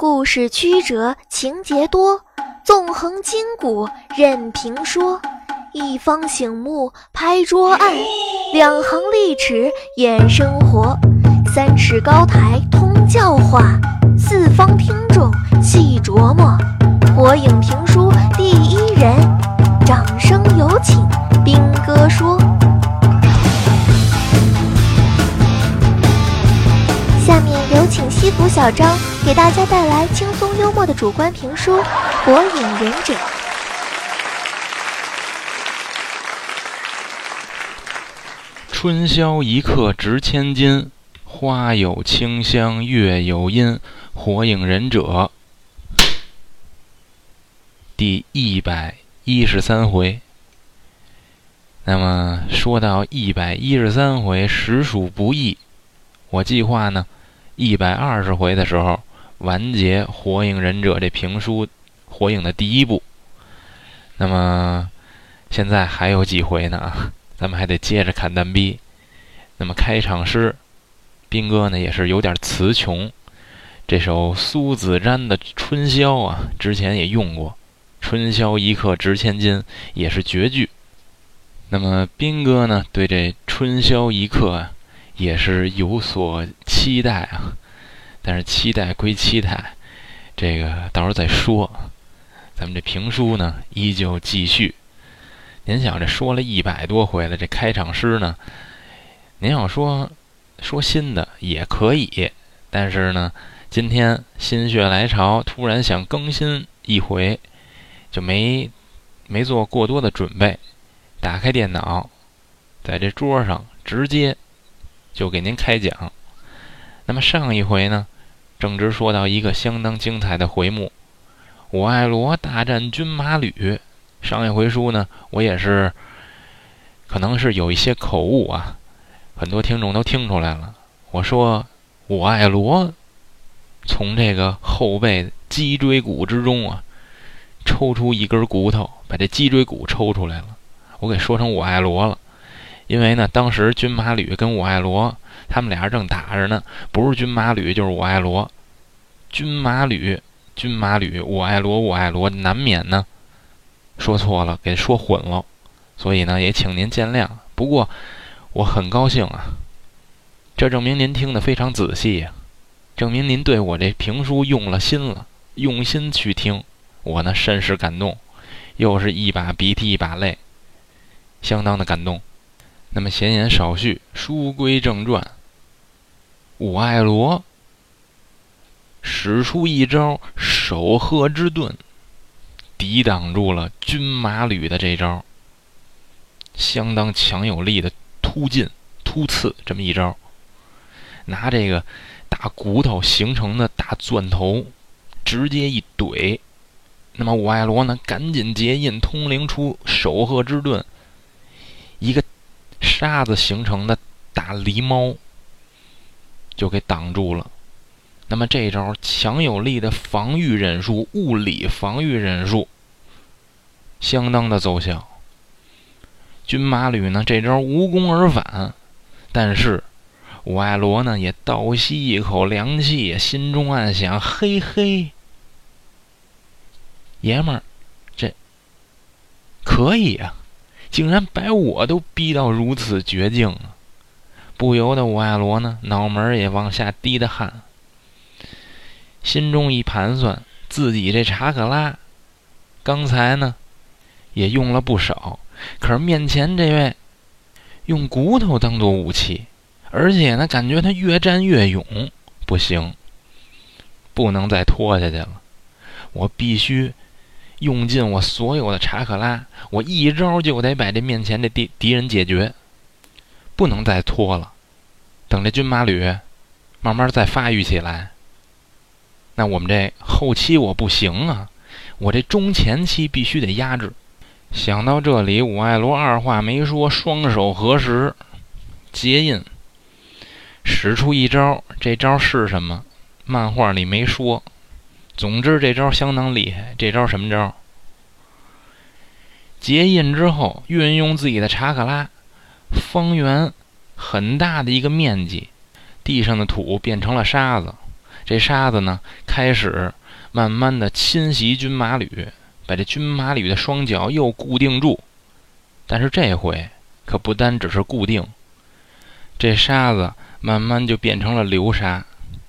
故事曲折，情节多，纵横筋骨任评说。一方醒目拍桌案，两行利齿演生活。三尺高台通教化，四方听众细琢磨。火影评书第一人，掌声有请兵哥说。下面有请西服小张给大家带来轻松幽默的主观评书《火影忍者》。春宵一刻值千金，花有清香月有阴。火影忍者第一百一十三回。那么说到一百一十三回，实属不易。我计划呢。一百二十回的时候，完结《火影忍者》这评书，《火影》的第一部。那么现在还有几回呢？咱们还得接着看单逼。那么开场诗，兵哥呢也是有点词穷。这首苏子瞻的《春宵》啊，之前也用过，“春宵一刻值千金”也是绝句。那么斌哥呢，对这“春宵一刻”啊。也是有所期待啊，但是期待归期待，这个到时候再说。咱们这评书呢，依旧继续。您想，这说了一百多回了，这开场诗呢，您要说说新的也可以，但是呢，今天心血来潮，突然想更新一回，就没没做过多的准备，打开电脑，在这桌上直接。就给您开讲。那么上一回呢，正值说到一个相当精彩的回目——我爱罗大战军马吕。上一回书呢，我也是可能是有一些口误啊，很多听众都听出来了。我说我爱罗从这个后背脊椎骨之中啊，抽出一根骨头，把这脊椎骨抽出来了。我给说成我爱罗了。因为呢，当时军马吕跟我爱罗他们俩正打着呢，不是军马吕就是我爱罗，军马吕，军马吕，我爱罗，我爱罗，难免呢说错了，给说混了，所以呢也请您见谅。不过我很高兴啊，这证明您听得非常仔细呀，证明您对我这评书用了心了，用心去听，我呢甚是感动，又是一把鼻涕一把泪，相当的感动。那么闲言少叙，书归正传。武爱罗使出一招守鹤之盾，抵挡住了军马吕的这招，相当强有力的突进、突刺这么一招，拿这个大骨头形成的大钻头直接一怼。那么武爱罗呢，赶紧结印通灵出守鹤之盾，沙子形成的大狸猫就给挡住了。那么这招强有力的防御忍术，物理防御忍术，相当的奏效。军马吕呢这招无功而返，但是武爱罗呢也倒吸一口凉气，心中暗想：嘿嘿，爷们儿，这可以啊。竟然把我都逼到如此绝境了，不由得武爱罗呢脑门也往下滴的汗，心中一盘算，自己这查克拉刚才呢也用了不少，可是面前这位用骨头当做武器，而且呢感觉他越战越勇，不行，不能再拖下去了，我必须。用尽我所有的查克拉，我一招就得把这面前的敌敌人解决，不能再拖了。等这军马旅慢慢再发育起来，那我们这后期我不行啊，我这中前期必须得压制。想到这里，武爱罗二话没说，双手合十，结印，使出一招。这招是什么？漫画里没说。总之，这招相当厉害。这招什么招？结印之后，运用自己的查克拉，方圆很大的一个面积，地上的土变成了沙子，这沙子呢开始慢慢的侵袭军马旅，把这军马旅的双脚又固定住。但是这回可不单只是固定，这沙子慢慢就变成了流沙。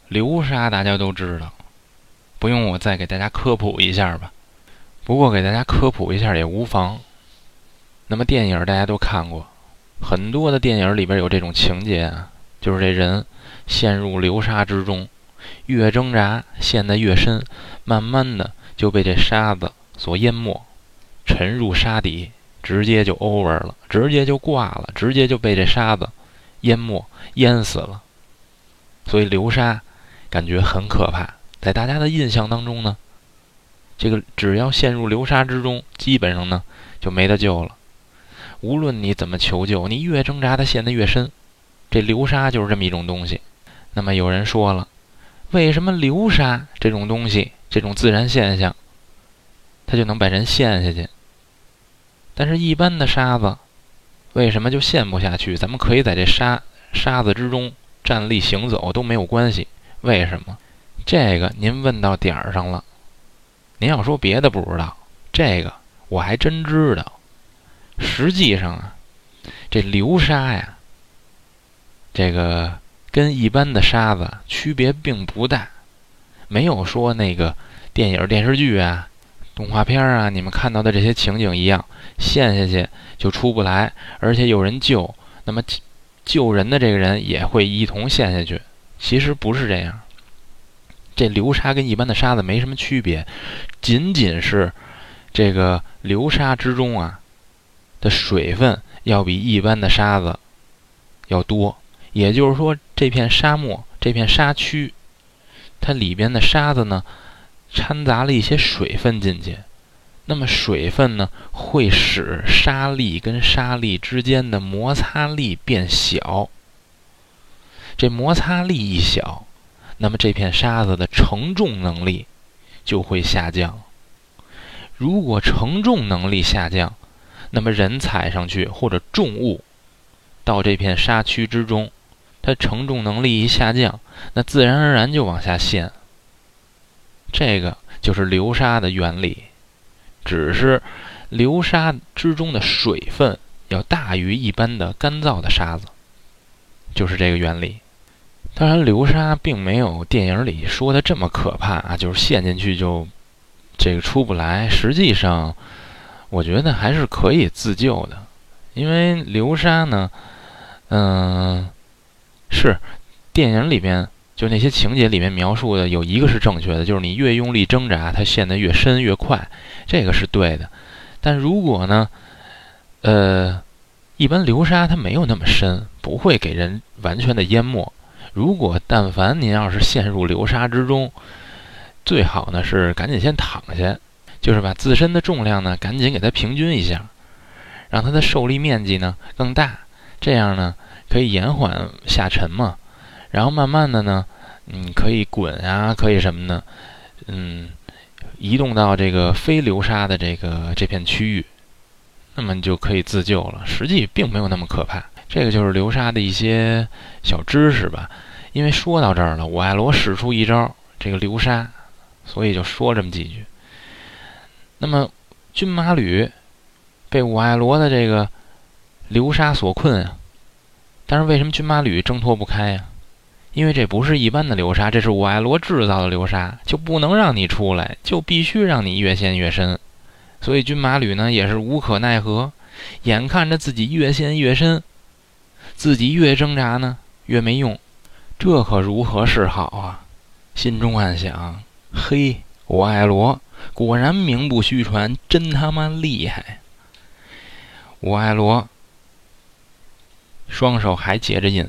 流沙大家都知道，不用我再给大家科普一下吧。不过给大家科普一下也无妨。那么电影大家都看过，很多的电影里边有这种情节啊，就是这人陷入流沙之中，越挣扎陷得越深，慢慢的就被这沙子所淹没，沉入沙底，直接就 over 了，直接就挂了，直接就被这沙子淹没淹死了。所以流沙感觉很可怕，在大家的印象当中呢，这个只要陷入流沙之中，基本上呢就没得救了。无论你怎么求救，你越挣扎，它陷得越深。这流沙就是这么一种东西。那么有人说了，为什么流沙这种东西，这种自然现象，它就能把人陷下去？但是，一般的沙子，为什么就陷不下去？咱们可以在这沙沙子之中站立行走都没有关系。为什么？这个您问到点儿上了。您要说别的不知道，这个我还真知道。实际上啊，这流沙呀，这个跟一般的沙子区别并不大，没有说那个电影、电视剧啊、动画片啊，你们看到的这些情景一样，陷下去就出不来，而且有人救，那么救人的这个人也会一同陷下去。其实不是这样，这流沙跟一般的沙子没什么区别，仅仅是这个流沙之中啊。的水分要比一般的沙子要多，也就是说，这片沙漠、这片沙区，它里边的沙子呢，掺杂了一些水分进去。那么水分呢，会使沙粒跟沙粒之间的摩擦力变小。这摩擦力一小，那么这片沙子的承重能力就会下降。如果承重能力下降，那么人踩上去或者重物到这片沙区之中，它承重能力一下降，那自然而然就往下陷。这个就是流沙的原理，只是流沙之中的水分要大于一般的干燥的沙子，就是这个原理。当然，流沙并没有电影里说的这么可怕啊，就是陷进去就这个出不来。实际上。我觉得还是可以自救的，因为流沙呢，嗯，是电影里边就那些情节里面描述的有一个是正确的，就是你越用力挣扎，它陷得越深越快，这个是对的。但如果呢，呃，一般流沙它没有那么深，不会给人完全的淹没。如果但凡您要是陷入流沙之中，最好呢是赶紧先躺下。就是把自身的重量呢，赶紧给它平均一下，让它的受力面积呢更大，这样呢可以延缓下沉嘛。然后慢慢的呢，嗯，可以滚啊，可以什么呢？嗯，移动到这个非流沙的这个这片区域，那么你就可以自救了。实际并没有那么可怕。这个就是流沙的一些小知识吧。因为说到这儿了，我爱罗使出一招这个流沙，所以就说这么几句。那么，军马旅被我爱罗的这个流沙所困啊！但是为什么军马旅挣脱不开呀？因为这不是一般的流沙，这是我爱罗制造的流沙，就不能让你出来，就必须让你越陷越深。所以军马旅呢也是无可奈何，眼看着自己越陷越深，自己越挣扎呢越没用，这可如何是好啊？心中暗想：嘿，我爱罗。果然名不虚传，真他妈厉害！我爱罗双手还结着印，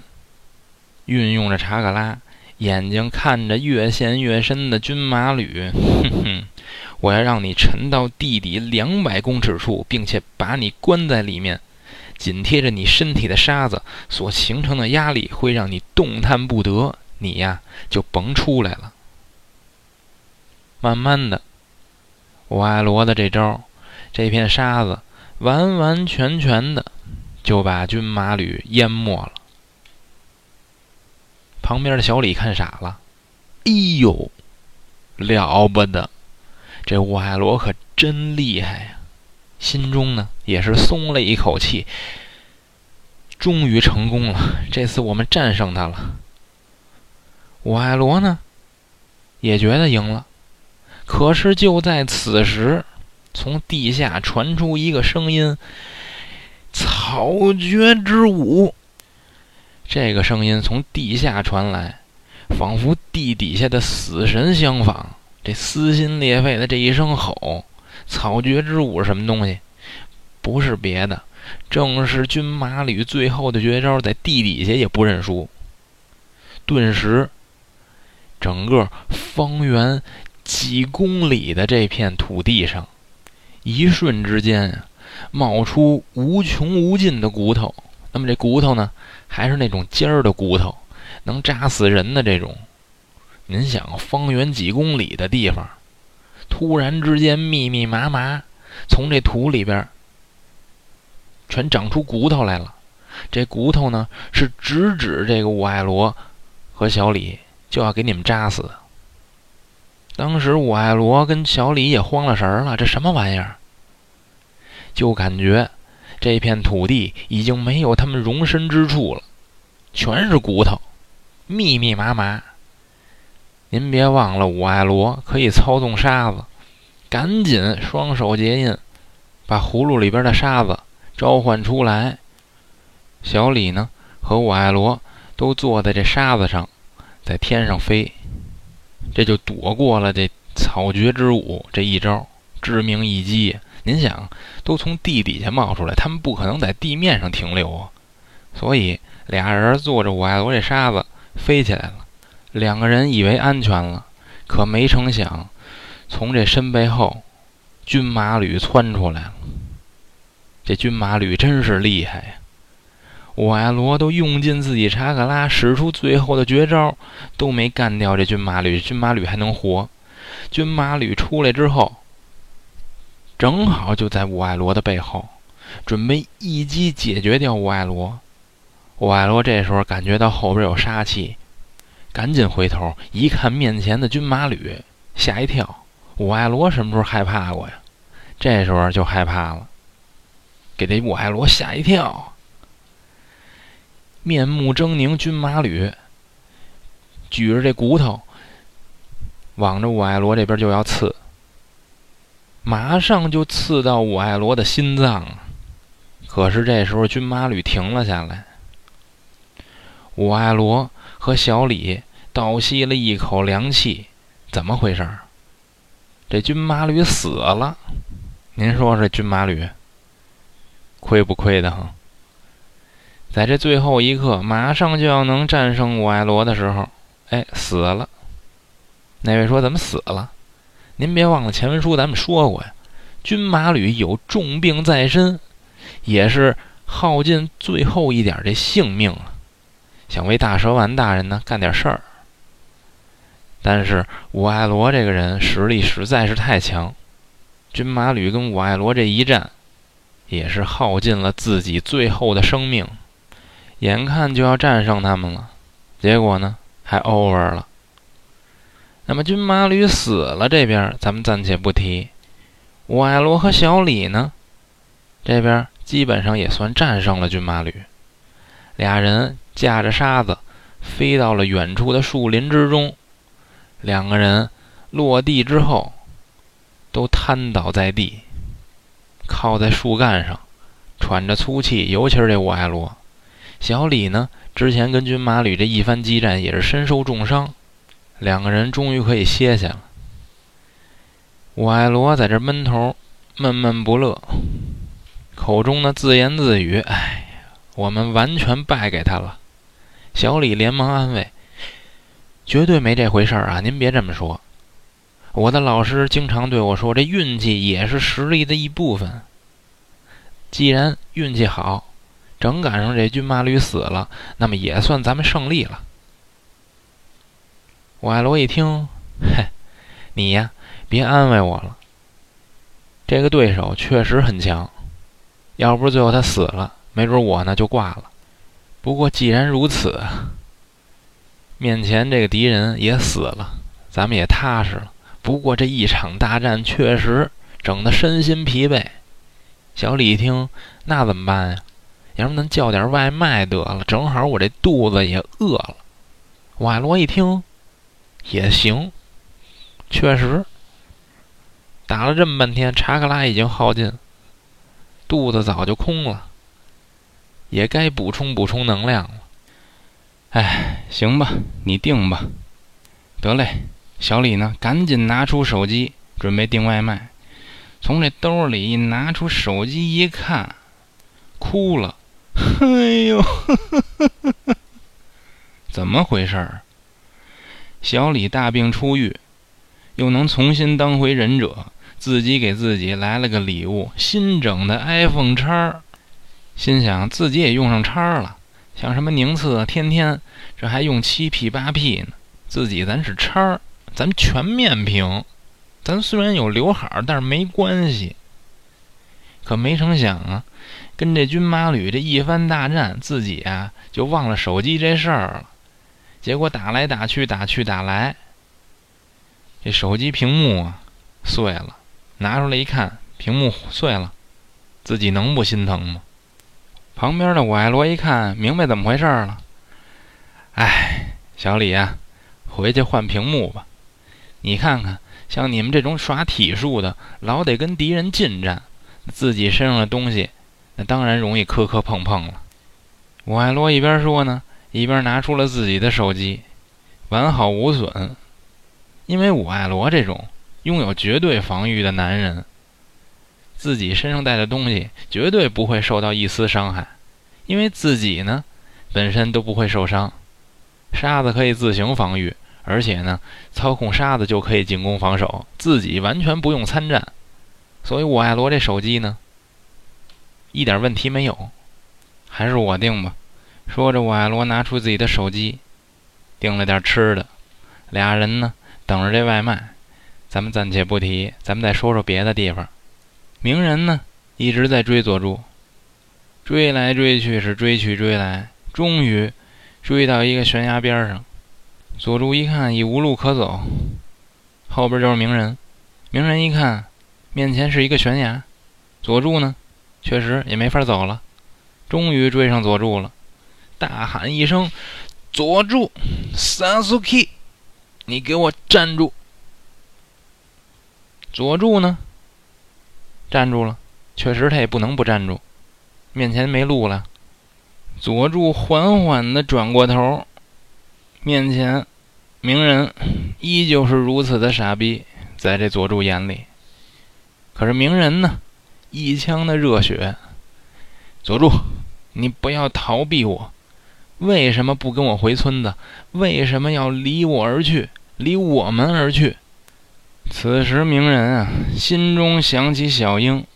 运用着查克拉，眼睛看着越陷越深的军马吕。哼哼，我要让你沉到地底两百公尺处，并且把你关在里面，紧贴着你身体的沙子所形成的压力会让你动弹不得，你呀就甭出来了。慢慢的。我爱罗的这招，这片沙子完完全全的就把军马吕淹没了。旁边的小李看傻了，哎呦，了不得！这乌艾罗可真厉害呀！心中呢也是松了一口气，终于成功了。这次我们战胜他了。我爱罗呢也觉得赢了，可是就在此时，从地下传出一个声音：“草诀之舞。”这个声音从地下传来，仿佛地底下的死神相仿。这撕心裂肺的这一声吼，草诀之舞是什么东西？不是别的，正是军马吕最后的绝招，在地底下也不认输。顿时，整个方圆几公里的这片土地上，一瞬之间呀冒出无穷无尽的骨头。那么这骨头呢，还是那种尖儿的骨头，能扎死人的这种。您想，方圆几公里的地方，突然之间密密麻麻，从这土里边全长出骨头来了。这骨头呢，是直指这个武爱罗和小李，就要给你们扎死。当时武爱罗跟小李也慌了神儿了，这什么玩意儿？就感觉这片土地已经没有他们容身之处了，全是骨头，密密麻麻。您别忘了，我爱罗可以操纵沙子，赶紧双手结印，把葫芦里边的沙子召唤出来。小李呢和我爱罗都坐在这沙子上，在天上飞，这就躲过了这草绝之舞这一招致命一击。您想，都从地底下冒出来，他们不可能在地面上停留啊，所以俩人坐着我爱罗这沙子飞起来了。两个人以为安全了，可没成想，从这身背后，军马吕窜出来了。这军马吕真是厉害呀！我爱罗都用尽自己查克拉，使出最后的绝招，都没干掉这军马吕。军马吕还能活。军马吕出来之后，正好就在我爱罗的背后，准备一击解决掉我爱罗。我爱罗这时候感觉到后边有杀气。赶紧回头一看，面前的军马吕，吓一跳。武爱罗什么时候害怕过呀？这时候就害怕了，给这武爱罗吓一跳。面目狰狞，军马吕举着这骨头，往着武爱罗这边就要刺，马上就刺到武爱罗的心脏。可是这时候军马吕停了下来，武爱罗。和小李倒吸了一口凉气，怎么回事儿？这军马吕死了，您说这军马吕亏不亏的哈？在这最后一刻，马上就要能战胜我爱罗的时候，哎，死了。那位说怎么死了？您别忘了前文书咱们说过呀，军马吕有重病在身，也是耗尽最后一点这性命了。想为大蛇丸大人呢干点事儿，但是武艾罗这个人实力实在是太强，军马吕跟武艾罗这一战，也是耗尽了自己最后的生命，眼看就要战胜他们了，结果呢还 over 了。那么军马吕死了，这边咱们暂且不提，武艾罗和小李呢，这边基本上也算战胜了军马吕，俩人。驾着沙子，飞到了远处的树林之中。两个人落地之后，都瘫倒在地，靠在树干上，喘着粗气。尤其是这武爱罗，小李呢，之前跟军马吕这一番激战，也是身受重伤。两个人终于可以歇歇了。武爱罗在这闷头闷闷不乐，口中呢自言自语：“哎，我们完全败给他了。”小李连忙安慰：“绝对没这回事儿啊！您别这么说。我的老师经常对我说，这运气也是实力的一部分。既然运气好，正赶上这军马旅死了，那么也算咱们胜利了。”瓦罗一听：“嘿，你呀，别安慰我了。这个对手确实很强，要不是最后他死了，没准我呢就挂了。”不过，既然如此，面前这个敌人也死了，咱们也踏实了。不过这一场大战确实整得身心疲惫。小李一听，那怎么办呀？要不咱叫点外卖得了，正好我这肚子也饿了。瓦罗一听，也行，确实，打了这么半天，查克拉已经耗尽，肚子早就空了，也该补充补充能量了。哎，行吧，你定吧。得嘞，小李呢，赶紧拿出手机准备订外卖，从这兜里一拿出手机一看，哭了。哎呦，怎么回事儿？小李大病初愈，又能重新当回忍者，自己给自己来了个礼物，新整的 iPhone 叉，心想自己也用上叉了。像什么宁次啊、天天，这还用七 P 八 P 呢，自己咱是叉，咱全面屏，咱虽然有刘海，但是没关系。可没成想啊。跟这军马旅这一番大战，自己啊就忘了手机这事儿了。结果打来打去，打去打来，这手机屏幕啊碎了。拿出来一看，屏幕碎了，自己能不心疼吗？旁边的我爱罗一看，明白怎么回事了。哎，小李啊，回去换屏幕吧。你看看，像你们这种耍体术的，老得跟敌人近战，自己身上的东西。那当然容易磕磕碰碰了。我爱罗一边说呢，一边拿出了自己的手机，完好无损。因为我爱罗这种拥有绝对防御的男人，自己身上带的东西绝对不会受到一丝伤害，因为自己呢本身都不会受伤，沙子可以自行防御，而且呢操控沙子就可以进攻防守，自己完全不用参战。所以我爱罗这手机呢。一点问题没有，还是我定吧。说着，我爱罗拿出自己的手机，订了点吃的。俩人呢，等着这外卖。咱们暂且不提，咱们再说说别的地方。鸣人呢，一直在追佐助，追来追去是追去追来，终于追到一个悬崖边上。佐助一看已无路可走，后边就是鸣人。鸣人一看，面前是一个悬崖，佐助呢？确实也没法走了，终于追上佐助了，大喊一声：“佐助，Sasuke，你给我站住！”佐助呢，站住了，确实他也不能不站住，面前没路了。佐助缓缓地转过头，面前鸣人依旧是如此的傻逼，在这佐助眼里，可是鸣人呢？一腔的热血，佐助，你不要逃避我！为什么不跟我回村子？为什么要离我而去？离我们而去？此时，鸣人啊，心中想起小樱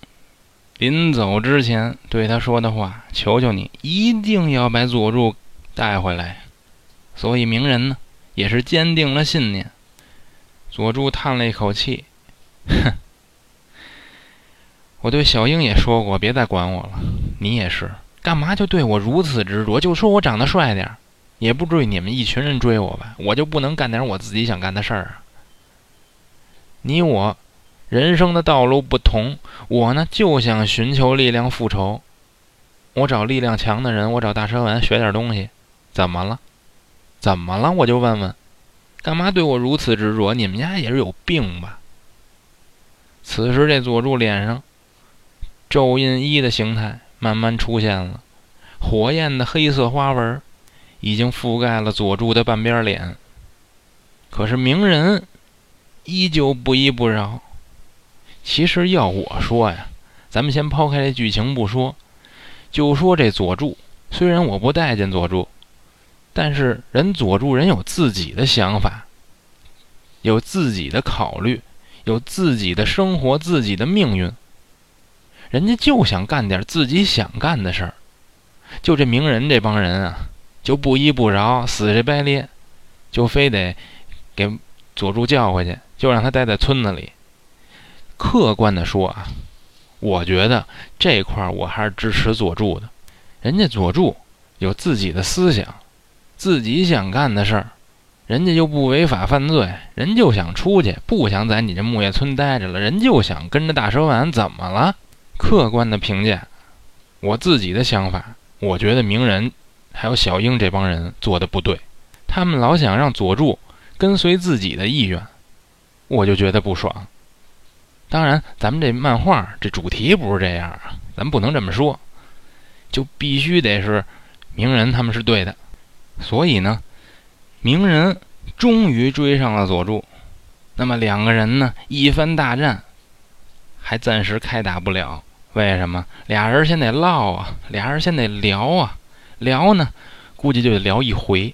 临走之前对他说的话：“求求你，一定要把佐助带回来。”所以，鸣人呢，也是坚定了信念。佐助叹了一口气，哼。我对小英也说过，别再管我了。你也是，干嘛就对我如此执着？就说我长得帅点儿也不至于你们一群人追我吧？我就不能干点我自己想干的事儿啊？你我人生的道路不同，我呢就想寻求力量复仇。我找力量强的人，我找大蛇丸学点东西。怎么了？怎么了？我就问问，干嘛对我如此执着？你们家也是有病吧？此时这佐助脸上。咒印一的形态慢慢出现了，火焰的黑色花纹已经覆盖了佐助的半边脸。可是鸣人依旧不依不饶。其实要我说呀，咱们先抛开这剧情不说，就说这佐助，虽然我不待见佐助，但是人佐助人有自己的想法，有自己的考虑，有自己的生活，自己的命运。人家就想干点自己想干的事儿，就这鸣人这帮人啊，就不依不饶，死乞白咧，就非得给佐助叫回去，就让他待在村子里。客观的说啊，我觉得这块儿我还是支持佐助的。人家佐助有自己的思想，自己想干的事儿，人家又不违法犯罪，人就想出去，不想在你这木叶村待着了，人就想跟着大蛇丸，怎么了？客观的评价，我自己的想法，我觉得鸣人还有小樱这帮人做的不对，他们老想让佐助跟随自己的意愿，我就觉得不爽。当然，咱们这漫画这主题不是这样啊，咱不能这么说，就必须得是鸣人他们是对的，所以呢。鸣人终于追上了佐助，那么两个人呢？一番大战，还暂时开打不了。为什么？俩人先得唠啊，俩人先得聊啊，聊呢，估计就得聊一回。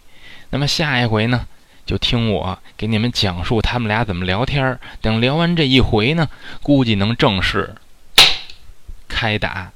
那么下一回呢，就听我给你们讲述他们俩怎么聊天等聊完这一回呢，估计能正式开打。